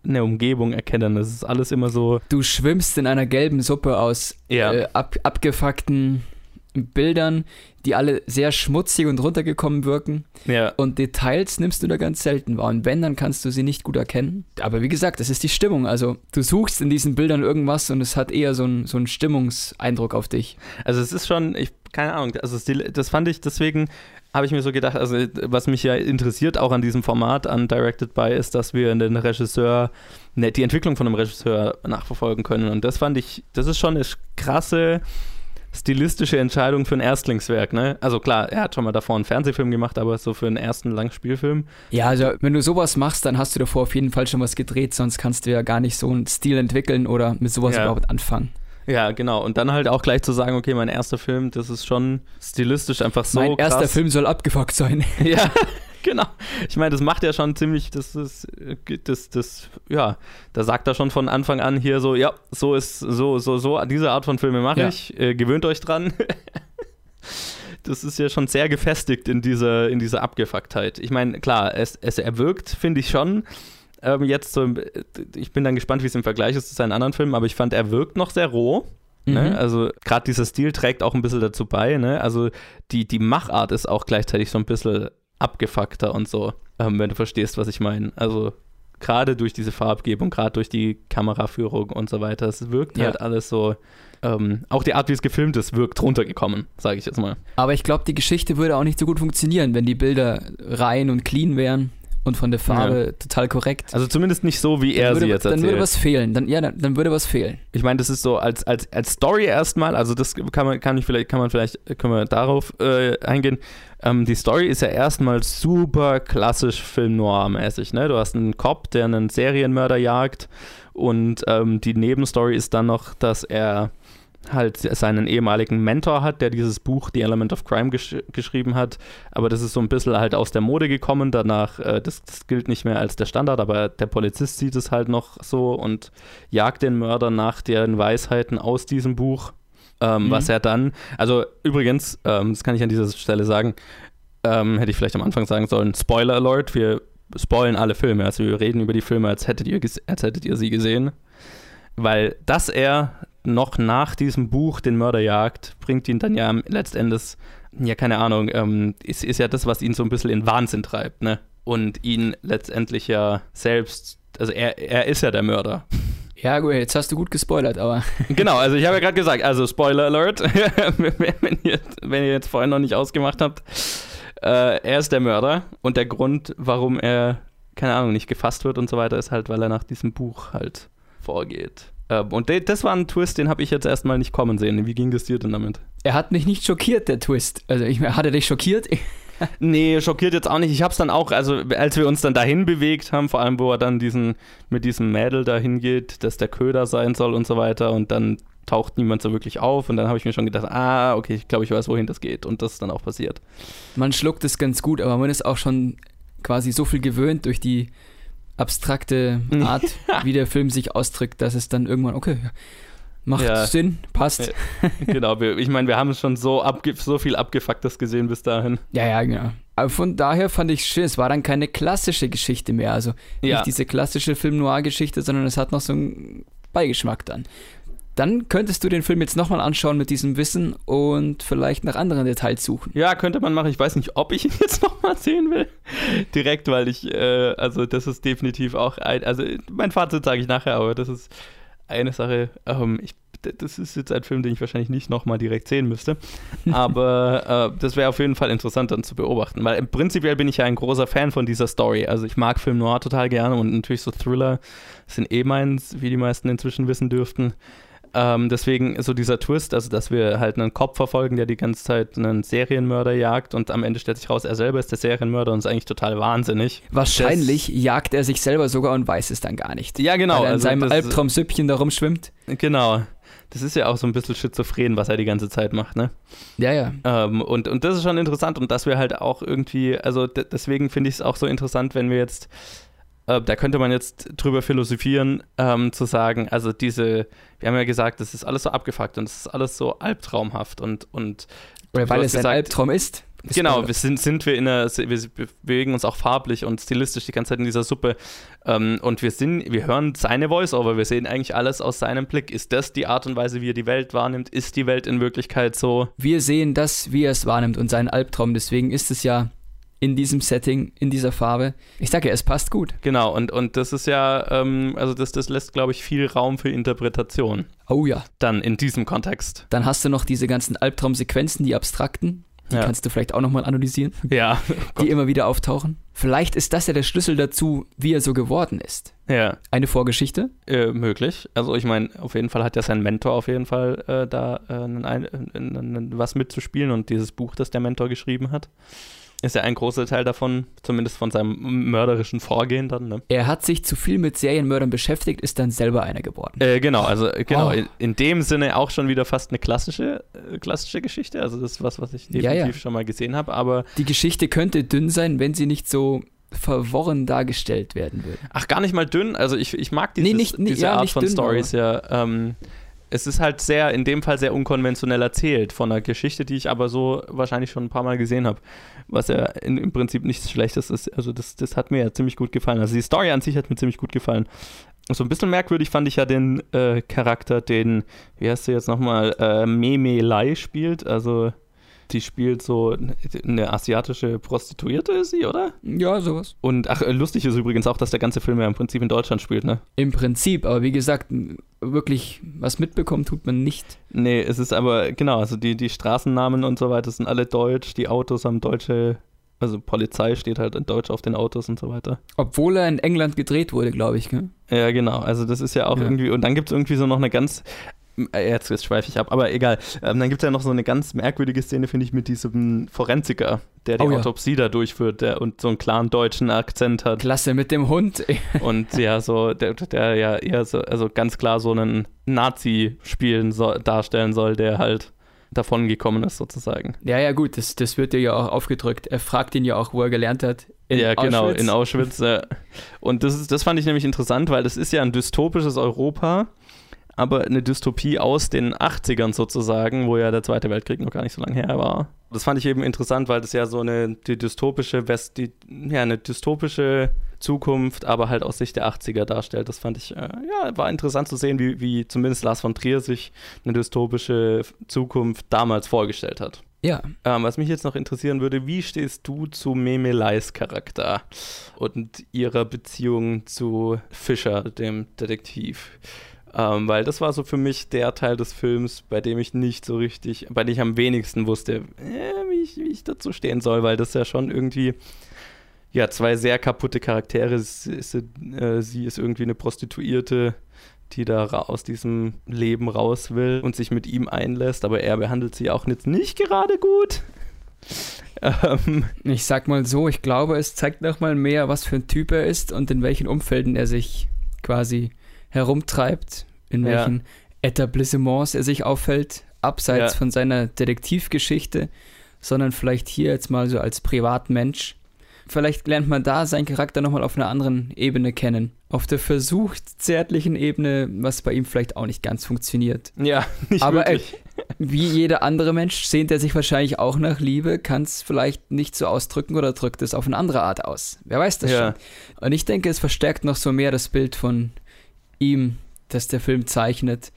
S1: eine Umgebung erkennen. Das ist alles immer so.
S2: Du schwimmst in einer gelben Suppe aus ja. äh, ab, abgefuckten Bildern, die alle sehr schmutzig und runtergekommen wirken. Ja. Und Details nimmst du da ganz selten wahr. Und wenn, dann kannst du sie nicht gut erkennen. Aber wie gesagt, das ist die Stimmung. Also du suchst in diesen Bildern irgendwas und es hat eher so, ein, so einen Stimmungseindruck auf dich.
S1: Also es ist schon, ich, keine Ahnung, also das fand ich deswegen habe ich mir so gedacht, also was mich ja interessiert auch an diesem Format, an Directed By, ist, dass wir den Regisseur, ne, die Entwicklung von einem Regisseur nachverfolgen können. Und das fand ich, das ist schon eine krasse stilistische Entscheidung für ein Erstlingswerk, ne? Also klar, er hat schon mal davor einen Fernsehfilm gemacht, aber so für einen ersten Langspielfilm.
S2: Ja, also wenn du sowas machst, dann hast du davor auf jeden Fall schon was gedreht, sonst kannst du ja gar nicht so einen Stil entwickeln oder mit sowas ja. überhaupt anfangen.
S1: Ja, genau. Und dann halt auch gleich zu sagen, okay, mein erster Film, das ist schon stilistisch einfach so.
S2: Mein erster krass. Film soll abgefuckt sein.
S1: Ja. genau. Ich meine, das macht ja schon ziemlich, das ist, das, das, ja, da sagt er schon von Anfang an hier so, ja, so ist, so, so, so, diese Art von Filme mache ja. ich, äh, gewöhnt euch dran. das ist ja schon sehr gefestigt in dieser, in dieser Abgefucktheit. Ich meine, klar, es, es erwirkt, finde ich schon. Ähm, jetzt so, ich bin dann gespannt, wie es im Vergleich ist zu seinen anderen Filmen, aber ich fand, er wirkt noch sehr roh. Ne? Mhm. Also gerade dieser Stil trägt auch ein bisschen dazu bei. Ne? Also die, die Machart ist auch gleichzeitig so ein bisschen abgefuckter und so, ähm, wenn du verstehst, was ich meine. Also gerade durch diese Farbgebung, gerade durch die Kameraführung und so weiter, es wirkt ja. halt alles so. Ähm, auch die Art, wie es gefilmt ist, wirkt runtergekommen, sage ich jetzt mal.
S2: Aber ich glaube, die Geschichte würde auch nicht so gut funktionieren, wenn die Bilder rein und clean wären und von der Farbe ja. total korrekt.
S1: Also zumindest nicht so, wie er
S2: würde,
S1: sie jetzt
S2: erzählt. Dann würde was fehlen. Dann, ja, dann, dann, würde was fehlen.
S1: Ich meine, das ist so als, als, als Story erstmal, also das kann man, kann ich vielleicht, kann man vielleicht, können wir darauf äh, eingehen. Ähm, die Story ist ja erstmal super klassisch Film Noir-mäßig. Ne? Du hast einen Cop, der einen Serienmörder jagt und ähm, die Nebenstory ist dann noch, dass er halt seinen ehemaligen Mentor hat, der dieses Buch The Element of Crime gesch geschrieben hat. Aber das ist so ein bisschen halt aus der Mode gekommen. Danach, äh, das, das, gilt nicht mehr als der Standard, aber der Polizist sieht es halt noch so und jagt den Mörder nach den Weisheiten aus diesem Buch. Ähm, mhm. Was er dann, also übrigens, ähm, das kann ich an dieser Stelle sagen, ähm, hätte ich vielleicht am Anfang sagen sollen, Spoiler Alert, wir spoilen alle Filme, also wir reden über die Filme, als hättet ihr, als hättet ihr sie gesehen. Weil dass er noch nach diesem Buch den Mörder jagt, bringt ihn dann ja letztendlich, ja keine Ahnung, ähm, ist, ist ja das, was ihn so ein bisschen in Wahnsinn treibt, ne? Und ihn letztendlich ja selbst, also er, er ist ja der Mörder.
S2: Ja, gut, jetzt hast du gut gespoilert, aber.
S1: Genau, also ich habe ja gerade gesagt, also Spoiler Alert, wenn, ihr, wenn ihr jetzt vorhin noch nicht ausgemacht habt, äh, er ist der Mörder und der Grund, warum er, keine Ahnung, nicht gefasst wird und so weiter, ist halt, weil er nach diesem Buch halt vorgeht. Äh, und das war ein Twist, den habe ich jetzt erstmal nicht kommen sehen. Wie ging es dir denn damit?
S2: Er hat mich nicht schockiert, der Twist. Also, ich, hat er dich schockiert?
S1: Nee, schockiert jetzt auch nicht. Ich habe es dann auch, also als wir uns dann dahin bewegt haben, vor allem wo er dann diesen mit diesem Mädel dahin geht, dass der Köder sein soll und so weiter und dann taucht niemand so wirklich auf und dann habe ich mir schon gedacht, ah, okay, ich glaube, ich weiß, wohin das geht und das ist dann auch passiert.
S2: Man schluckt es ganz gut, aber man ist auch schon quasi so viel gewöhnt durch die abstrakte Art, wie der Film sich ausdrückt, dass es dann irgendwann, okay, macht ja. Sinn, passt.
S1: genau, wir, ich meine, wir haben schon so, abge so viel Abgefucktes gesehen bis dahin.
S2: Ja, ja, genau. Aber von daher fand ich schön, es war dann keine klassische Geschichte mehr. Also nicht ja. diese klassische Film-Noir-Geschichte, sondern es hat noch so einen Beigeschmack dann dann könntest du den Film jetzt nochmal anschauen mit diesem Wissen und vielleicht nach anderen Details suchen.
S1: Ja, könnte man machen. Ich weiß nicht, ob ich ihn jetzt nochmal sehen will. Direkt, weil ich, äh, also das ist definitiv auch ein, also mein Fazit sage ich nachher, aber das ist eine Sache, ähm, ich, das ist jetzt ein Film, den ich wahrscheinlich nicht nochmal direkt sehen müsste. Aber äh, das wäre auf jeden Fall interessant dann zu beobachten, weil prinzipiell bin ich ja ein großer Fan von dieser Story. Also ich mag Film Noir total gerne und natürlich so Thriller sind eh meins, wie die meisten inzwischen wissen dürften. Ähm, deswegen so dieser Twist, also dass wir halt einen Kopf verfolgen, der die ganze Zeit einen Serienmörder jagt und am Ende stellt sich raus, er selber ist der Serienmörder und ist eigentlich total wahnsinnig.
S2: Wahrscheinlich das, jagt er sich selber sogar und weiß es dann gar nicht.
S1: Ja, genau.
S2: Weil er in also seinem Albtraumsüppchen da rumschwimmt.
S1: Genau. Das ist ja auch so ein bisschen schizophren, was er die ganze Zeit macht, ne?
S2: Ja, ja.
S1: Ähm, und, und das ist schon interessant und dass wir halt auch irgendwie, also deswegen finde ich es auch so interessant, wenn wir jetzt äh, da könnte man jetzt drüber philosophieren, ähm, zu sagen, also diese, wir haben ja gesagt, das ist alles so abgefuckt und es ist alles so albtraumhaft und, und
S2: Oder weil es gesagt, ein Albtraum ist.
S1: ist genau, wir sind, sind wir in einer, wir bewegen uns auch farblich und stilistisch die ganze Zeit in dieser Suppe ähm, und wir sind, wir hören seine Voice-Over, wir sehen eigentlich alles aus seinem Blick. Ist das die Art und Weise, wie er die Welt wahrnimmt? Ist die Welt in Wirklichkeit so?
S2: Wir sehen das, wie er es wahrnimmt und seinen Albtraum, deswegen ist es ja in diesem Setting, in dieser Farbe. Ich sage ja, es passt gut.
S1: Genau, und, und das ist ja, ähm, also das, das lässt, glaube ich, viel Raum für Interpretation.
S2: Oh ja.
S1: Dann in diesem Kontext.
S2: Dann hast du noch diese ganzen Albtraumsequenzen, die abstrakten. Die ja. kannst du vielleicht auch nochmal analysieren.
S1: Ja.
S2: Oh die immer wieder auftauchen. Vielleicht ist das ja der Schlüssel dazu, wie er so geworden ist.
S1: Ja.
S2: Eine Vorgeschichte?
S1: Äh, möglich. Also ich meine, auf jeden Fall hat ja sein Mentor auf jeden Fall äh, da äh, ein, was mitzuspielen und dieses Buch, das der Mentor geschrieben hat ist ja ein großer Teil davon, zumindest von seinem mörderischen Vorgehen dann. Ne?
S2: Er hat sich zu viel mit Serienmördern beschäftigt, ist dann selber einer geworden.
S1: Äh, genau, also genau, oh. in, dem Sinne auch schon wieder fast eine klassische, äh, klassische Geschichte. Also das ist was, was ich definitiv ja, ja. schon mal gesehen habe. Aber
S2: die Geschichte könnte dünn sein, wenn sie nicht so verworren dargestellt werden würde.
S1: Ach, gar nicht mal dünn. Also ich, ich mag dieses, nee, nicht, diese ja, Art von Stories ja. Ähm, es ist halt sehr, in dem Fall sehr unkonventionell erzählt, von einer Geschichte, die ich aber so wahrscheinlich schon ein paar Mal gesehen habe. Was ja in, im Prinzip nichts Schlechtes ist. Also, das, das hat mir ja ziemlich gut gefallen. Also, die Story an sich hat mir ziemlich gut gefallen. So ein bisschen merkwürdig fand ich ja den äh, Charakter, den, wie heißt du jetzt nochmal, äh, Meme Lai spielt. Also, die spielt so eine asiatische Prostituierte, ist sie, oder?
S2: Ja, sowas.
S1: Und ach, lustig ist übrigens auch, dass der ganze Film ja im Prinzip in Deutschland spielt, ne?
S2: Im Prinzip, aber wie gesagt, wirklich was mitbekommen tut man nicht.
S1: Nee, es ist aber, genau, also die, die Straßennamen und so weiter sind alle deutsch, die Autos haben deutsche also Polizei steht halt in Deutsch auf den Autos und so weiter.
S2: Obwohl er in England gedreht wurde, glaube ich, gell?
S1: Ja, genau. Also das ist ja auch ja. irgendwie, und dann gibt es irgendwie so noch eine ganz, äh, jetzt, jetzt schweife ich ab, aber egal. Ähm, dann gibt es ja noch so eine ganz merkwürdige Szene, finde ich, mit diesem Forensiker, der die oh, Autopsie ja. da durchführt der, und so einen klaren deutschen Akzent hat.
S2: Klasse mit dem Hund.
S1: und ja, so, der, der ja eher so, also ganz klar so einen Nazi spielen soll, darstellen soll, der halt davon gekommen ist, sozusagen.
S2: Ja, ja, gut, das, das wird dir ja auch aufgedrückt. Er fragt ihn ja auch, wo er gelernt hat.
S1: Ja, genau, Auschwitz. in Auschwitz. Und das, ist, das fand ich nämlich interessant, weil das ist ja ein dystopisches Europa aber eine Dystopie aus den 80ern sozusagen, wo ja der Zweite Weltkrieg noch gar nicht so lange her war. Das fand ich eben interessant, weil das ja so eine die dystopische West, die, ja, eine dystopische Zukunft, aber halt aus Sicht der 80er darstellt. Das fand ich, äh, ja, war interessant zu sehen, wie, wie zumindest Lars von Trier sich eine dystopische Zukunft damals vorgestellt hat.
S2: Ja.
S1: Ähm, was mich jetzt noch interessieren würde, wie stehst du zu Memeleis Charakter und ihrer Beziehung zu Fischer, dem Detektiv? Ähm, weil das war so für mich der Teil des Films, bei dem ich nicht so richtig, bei dem ich am wenigsten wusste, äh, wie, ich, wie ich dazu stehen soll, weil das ja schon irgendwie, ja, zwei sehr kaputte Charaktere. Sie ist, äh, sie ist irgendwie eine Prostituierte, die da aus diesem Leben raus will und sich mit ihm einlässt, aber er behandelt sie auch jetzt nicht gerade gut.
S2: Ähm, ich sag mal so, ich glaube, es zeigt nochmal mehr, was für ein Typ er ist und in welchen Umfelden er sich quasi herumtreibt, in welchen ja. Etablissements er sich auffällt, abseits ja. von seiner Detektivgeschichte, sondern vielleicht hier jetzt mal so als Privatmensch. vielleicht lernt man da seinen Charakter nochmal auf einer anderen Ebene kennen. Auf der versucht zärtlichen Ebene, was bei ihm vielleicht auch nicht ganz funktioniert.
S1: Ja, nicht
S2: Aber
S1: wirklich.
S2: Äh, wie jeder andere Mensch sehnt er sich wahrscheinlich auch nach Liebe, kann es vielleicht nicht so ausdrücken oder drückt es auf eine andere Art aus. Wer weiß das ja. schon. Und ich denke, es verstärkt noch so mehr das Bild von ihm, das der Film zeichnet,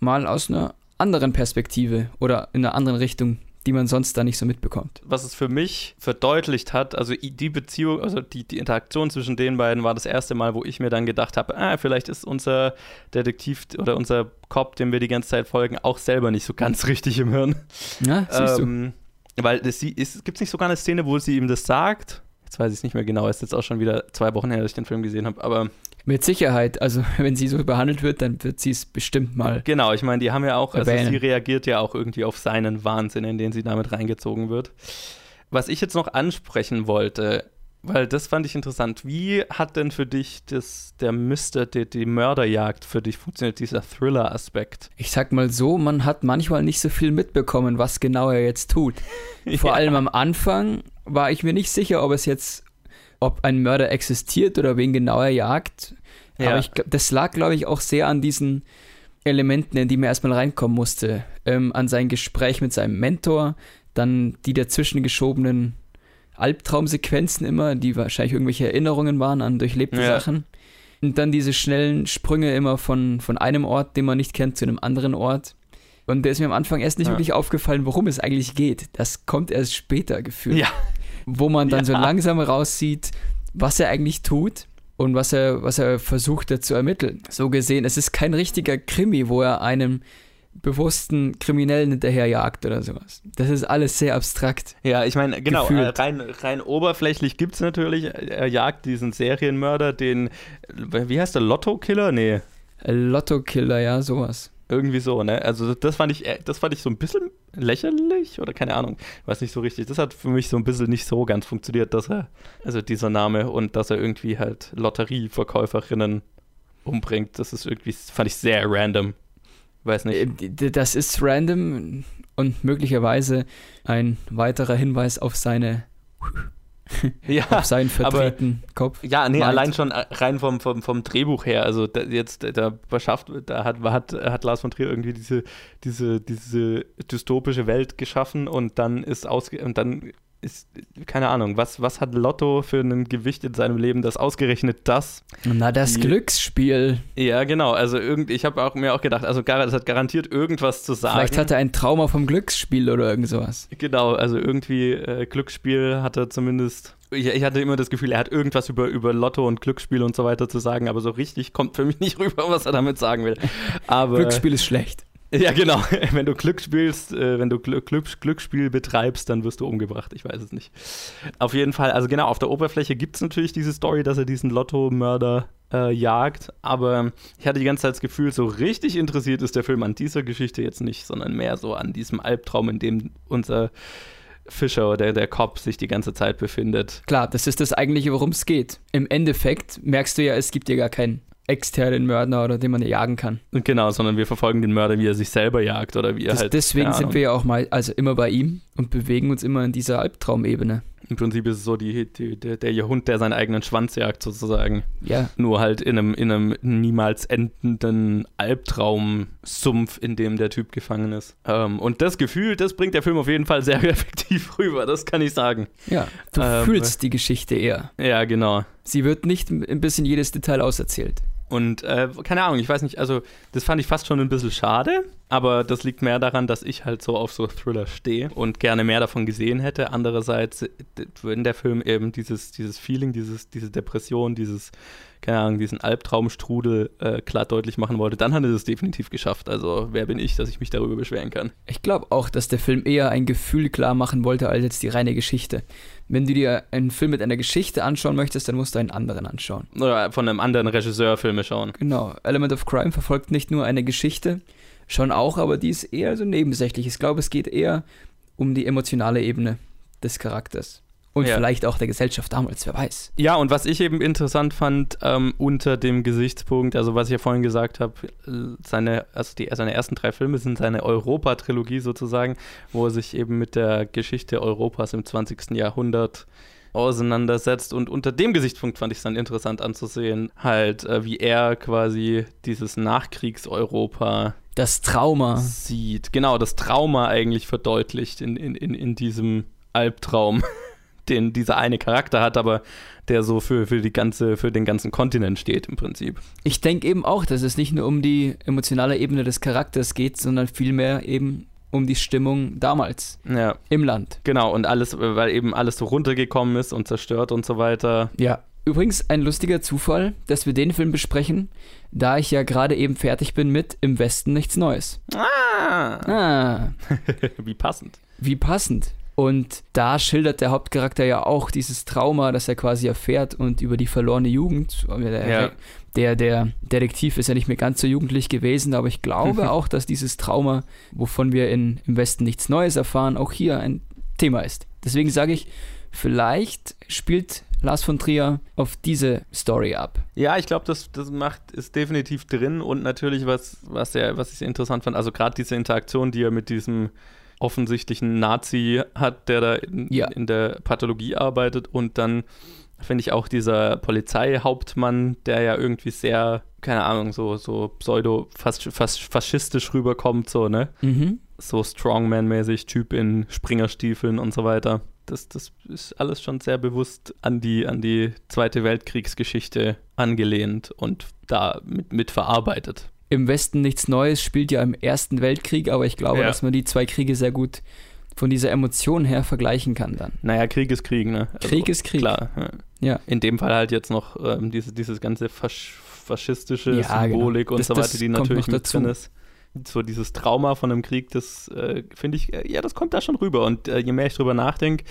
S2: mal aus einer anderen Perspektive oder in einer anderen Richtung die man sonst da nicht so mitbekommt.
S1: Was es für mich verdeutlicht hat, also die Beziehung, also die, die Interaktion zwischen den beiden war das erste Mal, wo ich mir dann gedacht habe, ah, vielleicht ist unser Detektiv oder unser Cop, dem wir die ganze Zeit folgen, auch selber nicht so ganz richtig im Hirn.
S2: Ja, siehst ähm,
S1: du. Weil es, es gibt nicht sogar eine Szene, wo sie ihm das sagt. Jetzt weiß ich es nicht mehr genau, ist jetzt auch schon wieder zwei Wochen her, dass ich den Film gesehen habe, aber
S2: mit Sicherheit. Also, wenn sie so behandelt wird, dann wird sie es bestimmt mal.
S1: Genau, ich meine, die haben ja auch, also sie reagiert ja auch irgendwie auf seinen Wahnsinn, in den sie damit reingezogen wird. Was ich jetzt noch ansprechen wollte, weil das fand ich interessant. Wie hat denn für dich das, der Mister, die, die Mörderjagd für dich funktioniert, dieser Thriller-Aspekt?
S2: Ich sag mal so, man hat manchmal nicht so viel mitbekommen, was genau er jetzt tut. Vor ja. allem am Anfang war ich mir nicht sicher, ob es jetzt ob ein Mörder existiert oder wen genau er jagt. Ja. Aber ich, das lag, glaube ich, auch sehr an diesen Elementen, in die man erstmal reinkommen musste. Ähm, an sein Gespräch mit seinem Mentor, dann die dazwischen geschobenen Albtraumsequenzen immer, die wahrscheinlich irgendwelche Erinnerungen waren an durchlebte ja. Sachen. Und dann diese schnellen Sprünge immer von, von einem Ort, den man nicht kennt, zu einem anderen Ort. Und da ist mir am Anfang erst nicht ja. wirklich aufgefallen, worum es eigentlich geht. Das kommt erst später gefühlt. Ja, wo man dann ja. so langsam raussieht, was er eigentlich tut und was er, was er versucht er zu ermitteln. So gesehen, es ist kein richtiger Krimi, wo er einem bewussten Kriminellen hinterherjagt oder sowas. Das ist alles sehr abstrakt.
S1: Ja, ich meine, genau, gefühlt. rein, rein oberflächlich gibt es natürlich, er jagt diesen Serienmörder, den, wie heißt der, Lotto-Killer? Nee.
S2: Lotto-Killer, ja, sowas.
S1: Irgendwie so, ne? Also das fand ich, das fand ich so ein bisschen lächerlich oder keine Ahnung, weiß nicht so richtig. Das hat für mich so ein bisschen nicht so ganz funktioniert, dass er, also dieser Name und dass er irgendwie halt Lotterieverkäuferinnen umbringt. Das ist irgendwie, fand ich sehr random. Weiß nicht.
S2: Äh, das ist random und möglicherweise ein weiterer Hinweis auf seine
S1: ja,
S2: auf seinen verdrehten
S1: aber,
S2: Kopf.
S1: Ja, nee, meint. allein schon äh, rein vom, vom, vom Drehbuch her. Also da, jetzt, da verschafft, da hat, hat, hat Lars von Trier irgendwie diese, diese, diese dystopische Welt geschaffen und dann ist ausge und dann ist, keine Ahnung, was, was hat Lotto für ein Gewicht in seinem Leben, das ausgerechnet das?
S2: Na, das die, Glücksspiel.
S1: Ja, genau. Also irgend, ich habe auch, mir auch gedacht, also es hat garantiert irgendwas zu sagen.
S2: Vielleicht hat er ein Trauma vom Glücksspiel oder irgend sowas.
S1: Genau, also irgendwie äh, Glücksspiel hat er zumindest. Ich, ich, hatte immer das Gefühl, er hat irgendwas über, über Lotto und Glücksspiel und so weiter zu sagen, aber so richtig kommt für mich nicht rüber, was er damit sagen will. Aber,
S2: Glücksspiel ist schlecht.
S1: Ja, genau. Wenn du Glück spielst, äh, wenn du Glück, Glücksspiel betreibst, dann wirst du umgebracht. Ich weiß es nicht. Auf jeden Fall, also genau, auf der Oberfläche gibt es natürlich diese Story, dass er diesen Lotto-Mörder äh, jagt. Aber ich hatte die ganze Zeit das Gefühl, so richtig interessiert ist der Film an dieser Geschichte jetzt nicht, sondern mehr so an diesem Albtraum, in dem unser Fischer, der, der Cop, sich die ganze Zeit befindet.
S2: Klar, das ist das eigentliche, worum es geht. Im Endeffekt merkst du ja, es gibt dir gar keinen externen Mörder oder den man jagen kann.
S1: Genau, sondern wir verfolgen den Mörder, wie er sich selber jagt oder wie er
S2: das,
S1: halt.
S2: Deswegen sind wir ja auch mal, also immer bei ihm und bewegen uns immer in dieser Albtraumebene.
S1: Im Prinzip ist es so die, die, der, der Hund, der seinen eigenen Schwanz jagt, sozusagen.
S2: Ja.
S1: Nur halt in einem, in einem niemals endenden Albtraumsumpf, in dem der Typ gefangen ist. Ähm, und das Gefühl, das bringt der Film auf jeden Fall sehr effektiv rüber, das kann ich sagen.
S2: Ja, du ähm, fühlst die Geschichte eher.
S1: Ja, genau.
S2: Sie wird nicht ein bisschen jedes Detail auserzählt.
S1: Und äh, keine Ahnung, ich weiß nicht, also das fand ich fast schon ein bisschen schade, aber das liegt mehr daran, dass ich halt so auf so Thriller stehe und gerne mehr davon gesehen hätte. Andererseits, wenn der Film eben dieses, dieses Feeling, dieses, diese Depression, dieses keine Ahnung, diesen Albtraumstrudel äh, klar deutlich machen wollte, dann hat er es definitiv geschafft. Also wer bin ich, dass ich mich darüber beschweren kann?
S2: Ich glaube auch, dass der Film eher ein Gefühl klar machen wollte, als jetzt die reine Geschichte. Wenn du dir einen Film mit einer Geschichte anschauen möchtest, dann musst du einen anderen anschauen.
S1: Oder von einem anderen Regisseur Filme schauen.
S2: Genau. Element of Crime verfolgt nicht nur eine Geschichte, schon auch, aber die ist eher so nebensächlich. Ich glaube, es geht eher um die emotionale Ebene des Charakters. Und ja. vielleicht auch der Gesellschaft damals, wer weiß.
S1: Ja, und was ich eben interessant fand, ähm, unter dem Gesichtspunkt, also was ich ja vorhin gesagt habe, seine, also die, seine ersten drei Filme sind seine Europa-Trilogie sozusagen, wo er sich eben mit der Geschichte Europas im 20. Jahrhundert auseinandersetzt. Und unter dem Gesichtspunkt fand ich es dann interessant anzusehen, halt, äh, wie er quasi dieses Nachkriegseuropa
S2: das Trauma
S1: sieht. Genau, das Trauma eigentlich verdeutlicht in, in, in, in diesem Albtraum, den dieser eine Charakter hat, aber der so für, für, die ganze, für den ganzen Kontinent steht im Prinzip.
S2: Ich denke eben auch, dass es nicht nur um die emotionale Ebene des Charakters geht, sondern vielmehr eben um die Stimmung damals
S1: ja.
S2: im Land.
S1: Genau, und alles, weil eben alles so runtergekommen ist und zerstört und so weiter.
S2: Ja. Übrigens ein lustiger Zufall, dass wir den Film besprechen, da ich ja gerade eben fertig bin mit Im Westen nichts Neues.
S1: Ah.
S2: ah.
S1: Wie passend.
S2: Wie passend. Und da schildert der Hauptcharakter ja auch dieses Trauma, das er quasi erfährt und über die verlorene Jugend. Der, ja. der, der, Detektiv ist ja nicht mehr ganz so jugendlich gewesen, aber ich glaube auch, dass dieses Trauma, wovon wir in, im Westen nichts Neues erfahren, auch hier ein Thema ist. Deswegen sage ich, vielleicht spielt Lars von Trier auf diese Story ab.
S1: Ja, ich glaube, das, das macht, ist definitiv drin und natürlich, was, was, er, was ich sehr interessant fand, also gerade diese Interaktion, die er mit diesem offensichtlichen Nazi hat, der da in, ja. in der Pathologie arbeitet und dann finde ich auch dieser Polizeihauptmann, der ja irgendwie sehr, keine Ahnung, so, so pseudo-faschistisch rüberkommt, so, ne?
S2: Mhm.
S1: So Strongman-mäßig, Typ in Springerstiefeln und so weiter. Das, das ist alles schon sehr bewusst an die, an die Zweite Weltkriegsgeschichte angelehnt und da mit, mit verarbeitet
S2: im Westen nichts Neues spielt ja im Ersten Weltkrieg, aber ich glaube, ja. dass man die zwei Kriege sehr gut von dieser Emotion her vergleichen kann dann.
S1: Naja, Krieg ist Krieg, ne?
S2: Also, Krieg ist Krieg.
S1: Klar. Ja. In dem Fall halt jetzt noch ähm, diese, dieses ganze Fasch faschistische ja, genau. Symbolik genau. und das, so weiter, die natürlich mit drin ist. So dieses Trauma von einem Krieg, das äh, finde ich, äh, ja, das kommt da schon rüber. Und äh, je mehr ich drüber nachdenke,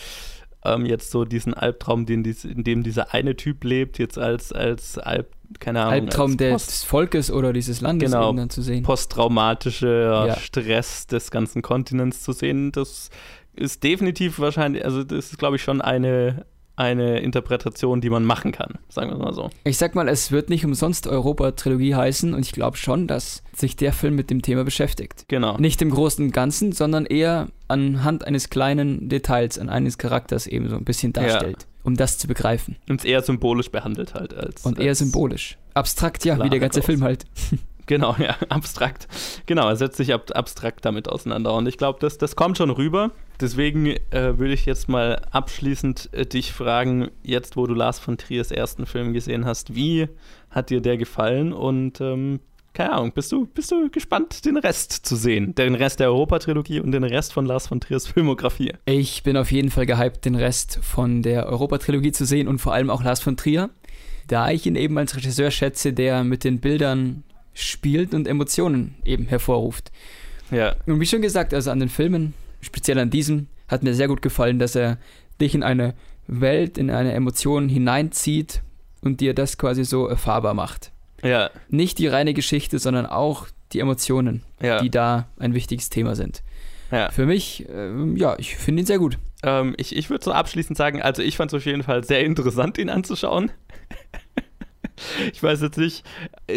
S1: ähm, jetzt so diesen Albtraum, den in dem dieser eine Typ lebt, jetzt als, als Alb, keine Ahnung.
S2: Albtraum des Volkes oder dieses Landes
S1: genau,
S2: dann zu sehen.
S1: Posttraumatischer ja. Stress des ganzen Kontinents zu sehen, das ist definitiv wahrscheinlich, also das ist glaube ich schon eine, eine Interpretation, die man machen kann, sagen wir mal so.
S2: Ich sag mal, es wird nicht umsonst Europa-Trilogie heißen und ich glaube schon, dass sich der Film mit dem Thema beschäftigt.
S1: Genau.
S2: Nicht im Großen und Ganzen, sondern eher anhand eines kleinen Details, an eines Charakters eben so ein bisschen darstellt, ja. Um das zu begreifen.
S1: Und es eher symbolisch behandelt halt als.
S2: Und eher
S1: als
S2: symbolisch. Abstrakt, ja, wie der ganze Film halt.
S1: Genau, ja, abstrakt. Genau, er setzt sich ab, abstrakt damit auseinander. Und ich glaube, das, das kommt schon rüber. Deswegen äh, würde ich jetzt mal abschließend äh, dich fragen, jetzt wo du Lars von Triers ersten Film gesehen hast, wie hat dir der gefallen? Und ähm, keine Ahnung, bist du, bist du gespannt, den Rest zu sehen? Den Rest der Europa-Trilogie und den Rest von Lars von Triers Filmografie?
S2: Ich bin auf jeden Fall gehypt, den Rest von der Europa-Trilogie zu sehen und vor allem auch Lars von Trier, da ich ihn eben als Regisseur schätze, der mit den Bildern spielt und Emotionen eben hervorruft.
S1: Ja.
S2: Und wie schon gesagt, also an den Filmen, speziell an diesem, hat mir sehr gut gefallen, dass er dich in eine Welt, in eine Emotion hineinzieht und dir das quasi so erfahrbar macht.
S1: Ja.
S2: Nicht die reine Geschichte, sondern auch die Emotionen, ja. die da ein wichtiges Thema sind.
S1: Ja.
S2: Für mich, äh, ja, ich finde ihn sehr gut.
S1: Ähm, ich ich würde so abschließend sagen, also ich fand es auf jeden Fall sehr interessant, ihn anzuschauen. ich weiß jetzt nicht,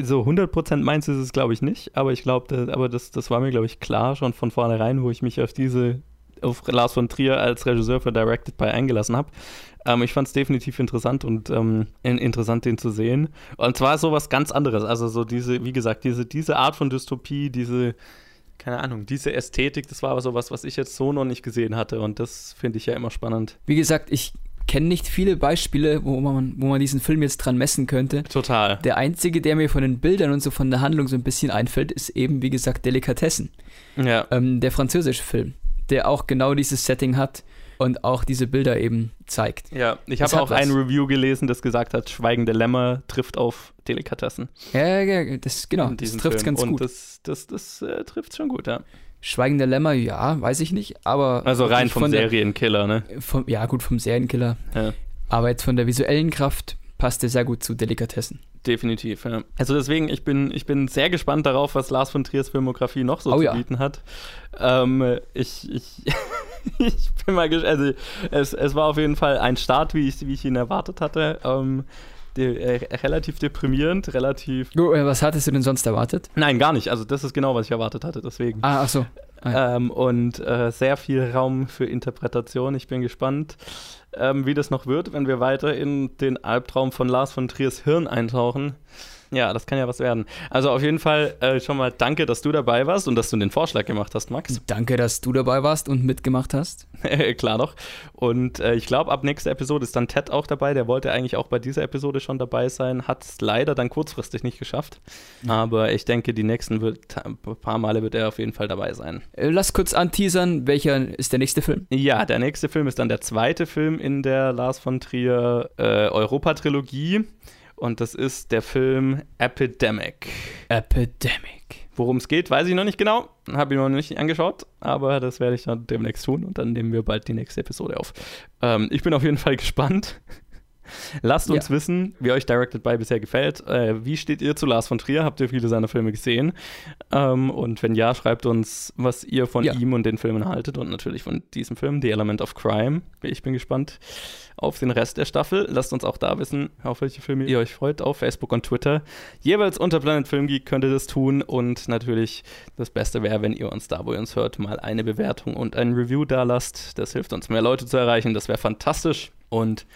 S1: so 100% meins ist es, glaube ich, nicht, aber ich glaube, aber das, das war mir, glaube ich, klar schon von vornherein, wo ich mich auf diese, auf Lars von Trier als Regisseur für Directed by eingelassen habe. Ähm, ich fand es definitiv interessant und ähm, interessant, den zu sehen. Und zwar so was ganz anderes, also so diese, wie gesagt, diese, diese Art von Dystopie, diese, keine Ahnung, diese Ästhetik, das war aber so was, was ich jetzt so noch nicht gesehen hatte und das finde ich ja immer spannend.
S2: Wie gesagt, ich kenne nicht viele Beispiele, wo man, wo man diesen Film jetzt dran messen könnte.
S1: Total.
S2: Der einzige, der mir von den Bildern und so von der Handlung so ein bisschen einfällt, ist eben, wie gesagt, Delikatessen.
S1: Ja.
S2: Ähm, der französische Film, der auch genau dieses Setting hat und auch diese Bilder eben zeigt.
S1: Ja, ich habe auch was. ein Review gelesen, das gesagt hat, Schweigende Lämmer trifft auf Delikatessen.
S2: Ja, ja, das, genau, das trifft es ganz
S1: und
S2: gut.
S1: Das, das, das, das äh, trifft schon gut, ja.
S2: Schweigende Lämmer, ja, weiß ich nicht, aber.
S1: Also rein vom Serienkiller, ne?
S2: Vom, ja, gut, vom Serienkiller.
S1: Ja.
S2: Aber jetzt von der visuellen Kraft passt er sehr gut zu Delikatessen.
S1: Definitiv, ja. Also deswegen, ich bin, ich bin sehr gespannt darauf, was Lars von Triers Filmografie noch so
S2: oh,
S1: zu
S2: ja.
S1: bieten hat. Ähm, ich, ich, ich bin mal gespannt. Also es, es war auf jeden Fall ein Start, wie ich, wie ich ihn erwartet hatte. Ähm, de, äh, relativ deprimierend, relativ.
S2: Äh, was hattest du denn sonst erwartet?
S1: Nein, gar nicht. Also das ist genau, was ich erwartet hatte, deswegen.
S2: Ah, ach so.
S1: Ah, ja. ähm, und äh, sehr viel Raum für Interpretation. Ich bin gespannt. Ähm, wie das noch wird, wenn wir weiter in den Albtraum von Lars von Triers Hirn eintauchen. Ja, das kann ja was werden. Also auf jeden Fall äh, schon mal danke, dass du dabei warst und dass du den Vorschlag gemacht hast, Max.
S2: Danke, dass du dabei warst und mitgemacht hast.
S1: Klar doch. Und äh, ich glaube, ab nächster Episode ist dann Ted auch dabei. Der wollte eigentlich auch bei dieser Episode schon dabei sein, hat es leider dann kurzfristig nicht geschafft. Aber ich denke, die nächsten wird, paar Male wird er auf jeden Fall dabei sein.
S2: Äh, lass kurz anteasern, welcher ist der nächste Film?
S1: Ja, der nächste Film ist dann der zweite Film in der Lars von Trier äh, Europa-Trilogie. Und das ist der Film Epidemic.
S2: Epidemic.
S1: Worum es geht, weiß ich noch nicht genau. Habe ich noch nicht angeschaut, aber das werde ich dann demnächst tun und dann nehmen wir bald die nächste Episode auf. Ähm, ich bin auf jeden Fall gespannt. Lasst uns ja. wissen, wie euch Directed by bisher gefällt. Äh, wie steht ihr zu Lars von Trier? Habt ihr viele seiner Filme gesehen? Ähm, und wenn ja, schreibt uns, was ihr von ja. ihm und den Filmen haltet und natürlich von diesem Film, The Element of Crime. Ich bin gespannt auf den Rest der Staffel. Lasst uns auch da wissen, auf welche Filme ihr euch freut, auf Facebook und Twitter. Jeweils unter Planet Film Geek könnt ihr das tun und natürlich das Beste wäre, wenn ihr uns da, wo ihr uns hört, mal eine Bewertung und ein Review da lasst. Das hilft uns, mehr Leute zu erreichen. Das wäre fantastisch. Und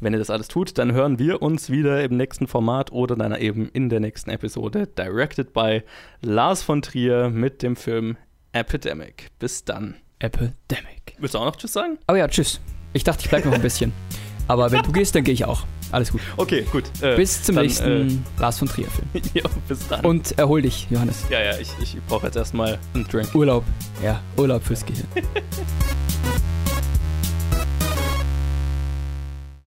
S1: wenn ihr das alles tut, dann hören wir uns wieder im nächsten Format oder dann eben in der nächsten Episode, directed by Lars von Trier mit dem Film Epidemic. Bis dann.
S2: Epidemic.
S1: Willst du auch noch Tschüss sagen?
S2: Oh ja, Tschüss. Ich dachte, ich bleibe noch ein bisschen. Aber wenn du gehst, dann gehe ich auch. Alles gut.
S1: Okay, gut.
S2: Äh, bis zum dann, nächsten äh, Lars von Trier Film.
S1: ja, bis dann.
S2: Und erhol dich, Johannes.
S1: Ja, ja, ich, ich brauche jetzt erstmal einen Drink.
S2: Urlaub. Ja, Urlaub fürs Gehirn.